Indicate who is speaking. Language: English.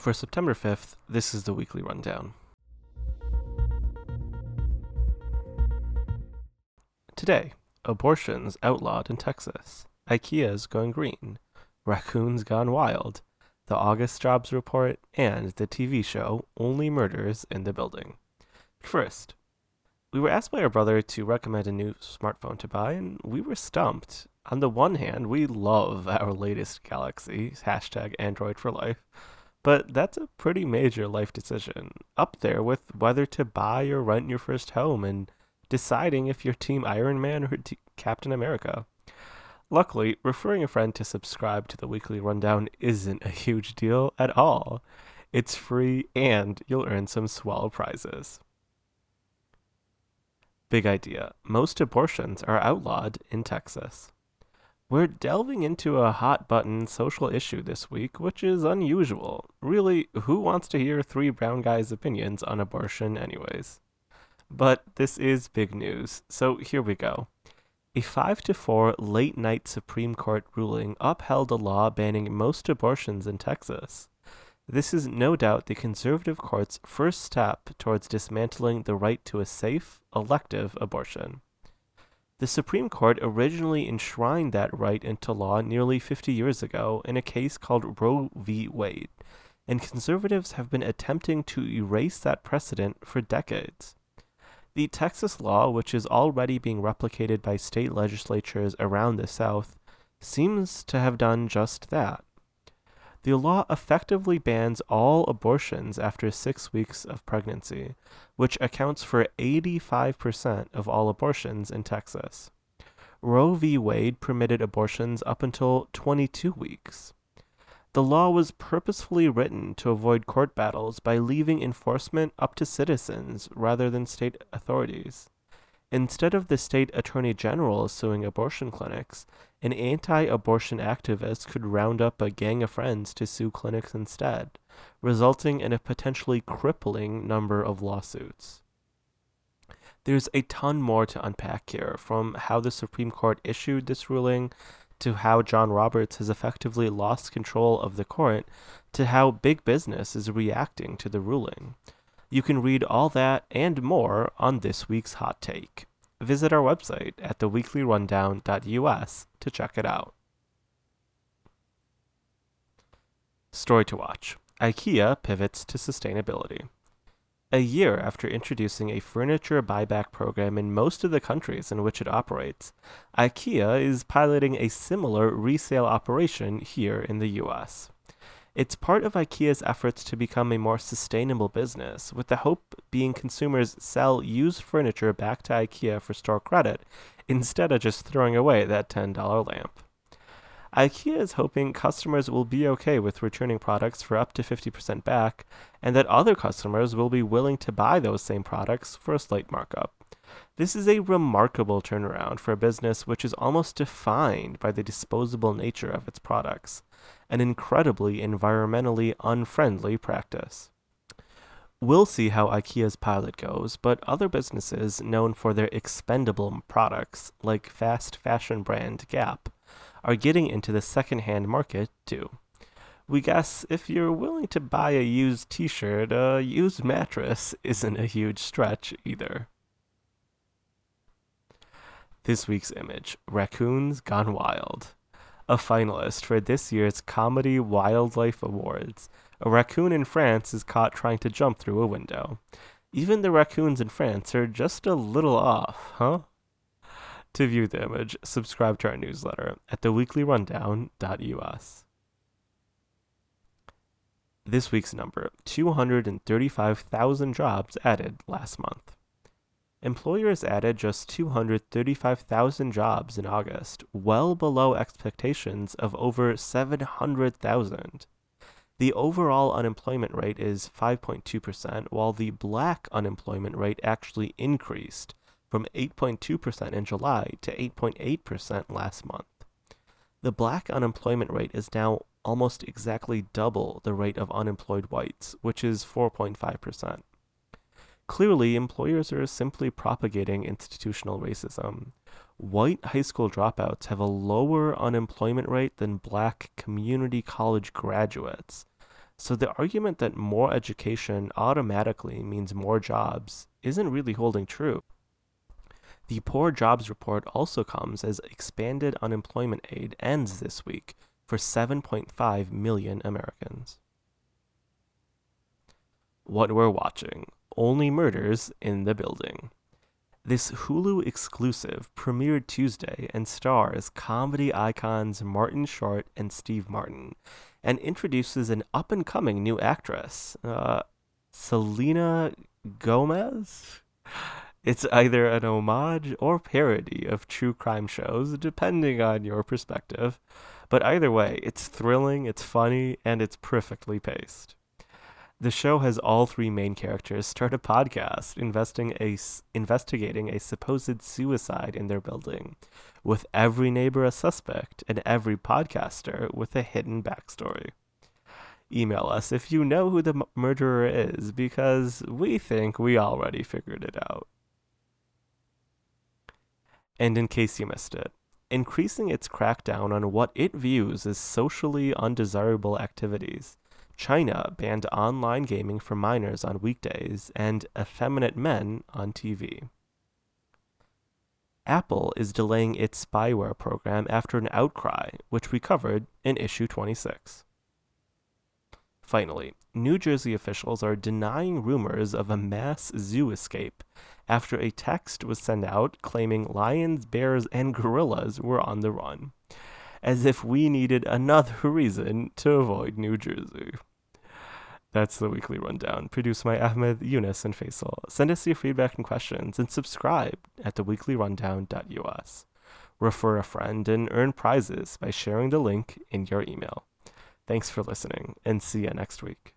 Speaker 1: For September 5th, this is the weekly rundown. Today, abortions outlawed in Texas, IKEA's going green, raccoons gone wild, the August jobs report, and the TV show Only Murders in the Building. First, we were asked by our brother to recommend a new smartphone to buy, and we were stumped. On the one hand, we love our latest Galaxy, hashtag Android for life, but that's a pretty major life decision, up there with whether to buy or rent your first home and deciding if you're Team Iron Man or Captain America. Luckily, referring a friend to subscribe to the weekly rundown isn't a huge deal at all. It's free and you'll earn some swell prizes. Big idea. Most abortions are outlawed in Texas. We're delving into a hot button social issue this week, which is unusual. Really, who wants to hear three brown guys' opinions on abortion, anyways? But this is big news, so here we go. A 5 to 4 late night Supreme Court ruling upheld a law banning most abortions in Texas. This is no doubt the conservative court's first step towards dismantling the right to a safe, elective abortion. The Supreme Court originally enshrined that right into law nearly 50 years ago in a case called Roe v. Wade, and conservatives have been attempting to erase that precedent for decades. The Texas law, which is already being replicated by state legislatures around the South, seems to have done just that. The law effectively bans all abortions after six weeks of pregnancy, which accounts for 85% of all abortions in Texas. Roe v. Wade permitted abortions up until 22 weeks. The law was purposefully written to avoid court battles by leaving enforcement up to citizens rather than state authorities. Instead of the state attorney general suing abortion clinics, an anti abortion activist could round up a gang of friends to sue clinics instead, resulting in a potentially crippling number of lawsuits. There's a ton more to unpack here, from how the Supreme Court issued this ruling to how John Roberts has effectively lost control of the court, to how big business is reacting to the ruling. You can read all that and more on this week's hot take. Visit our website at theweeklyrundown.us to check it out. Story to watch IKEA pivots to sustainability. A year after introducing a furniture buyback program in most of the countries in which it operates, IKEA is piloting a similar resale operation here in the US. It's part of IKEA's efforts to become a more sustainable business, with the hope being consumers sell used furniture back to IKEA for store credit instead of just throwing away that $10 lamp. IKEA is hoping customers will be okay with returning products for up to 50% back, and that other customers will be willing to buy those same products for a slight markup. This is a remarkable turnaround for a business which is almost defined by the disposable nature of its products, an incredibly environmentally unfriendly practice. We'll see how IKEA's pilot goes, but other businesses known for their expendable products, like fast fashion brand Gap, are getting into the secondhand market too. We guess if you're willing to buy a used t shirt, a used mattress isn't a huge stretch either. This week's image Raccoons Gone Wild. A finalist for this year's Comedy Wildlife Awards, a raccoon in France is caught trying to jump through a window. Even the raccoons in France are just a little off, huh? To view the image, subscribe to our newsletter at theweeklyrundown.us. This week's number 235,000 jobs added last month. Employers added just 235,000 jobs in August, well below expectations of over 700,000. The overall unemployment rate is 5.2%, while the black unemployment rate actually increased from 8.2% in July to 8.8% last month. The black unemployment rate is now almost exactly double the rate of unemployed whites, which is 4.5%. Clearly, employers are simply propagating institutional racism. White high school dropouts have a lower unemployment rate than black community college graduates. So the argument that more education automatically means more jobs isn't really holding true. The poor jobs report also comes as expanded unemployment aid ends this week for 7.5 million Americans. What we're watching Only Murders in the Building. This Hulu exclusive premiered Tuesday and stars comedy icons Martin Short and Steve Martin and introduces an up and coming new actress, uh, Selena Gomez. It's either an homage or parody of true crime shows, depending on your perspective. But either way, it's thrilling, it's funny, and it's perfectly paced. The show has all three main characters start a podcast investing a, investigating a supposed suicide in their building, with every neighbor a suspect and every podcaster with a hidden backstory. Email us if you know who the murderer is, because we think we already figured it out. And in case you missed it, increasing its crackdown on what it views as socially undesirable activities China banned online gaming for minors on weekdays and effeminate men on TV. Apple is delaying its spyware program after an outcry, which we covered in issue 26. Finally, New Jersey officials are denying rumors of a mass zoo escape after a text was sent out claiming lions, bears, and gorillas were on the run, as if we needed another reason to avoid New Jersey. That's the weekly rundown, produced by Ahmed, Yunus, and Faisal. Send us your feedback and questions, and subscribe at theweeklyrundown.us. Refer a friend and earn prizes by sharing the link in your email. Thanks for listening, and see you next week.